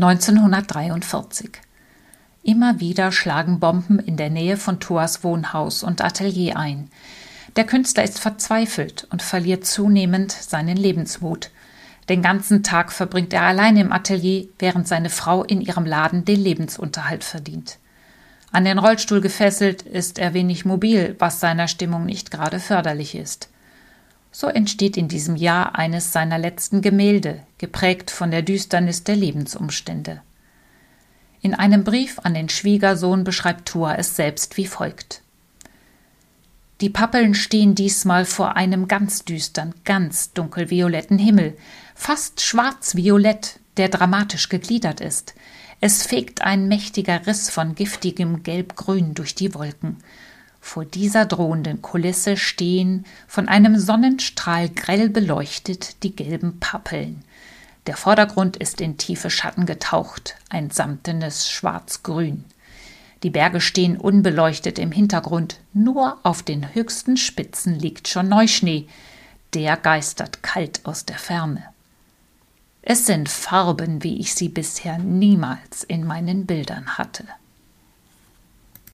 1943. Immer wieder schlagen Bomben in der Nähe von Thoas Wohnhaus und Atelier ein. Der Künstler ist verzweifelt und verliert zunehmend seinen Lebensmut. Den ganzen Tag verbringt er allein im Atelier, während seine Frau in ihrem Laden den Lebensunterhalt verdient. An den Rollstuhl gefesselt ist er wenig mobil, was seiner Stimmung nicht gerade förderlich ist. So entsteht in diesem Jahr eines seiner letzten Gemälde, geprägt von der Düsternis der Lebensumstände. In einem Brief an den Schwiegersohn beschreibt Thua es selbst wie folgt. Die Pappeln stehen diesmal vor einem ganz düstern, ganz dunkelvioletten Himmel, fast schwarz-violett, der dramatisch gegliedert ist. Es fegt ein mächtiger Riss von giftigem Gelbgrün durch die Wolken. Vor dieser drohenden Kulisse stehen, von einem Sonnenstrahl grell beleuchtet, die gelben Pappeln. Der Vordergrund ist in tiefe Schatten getaucht, ein samtenes Schwarz-Grün. Die Berge stehen unbeleuchtet im Hintergrund, nur auf den höchsten Spitzen liegt schon Neuschnee, der geistert kalt aus der Ferne. Es sind Farben, wie ich sie bisher niemals in meinen Bildern hatte.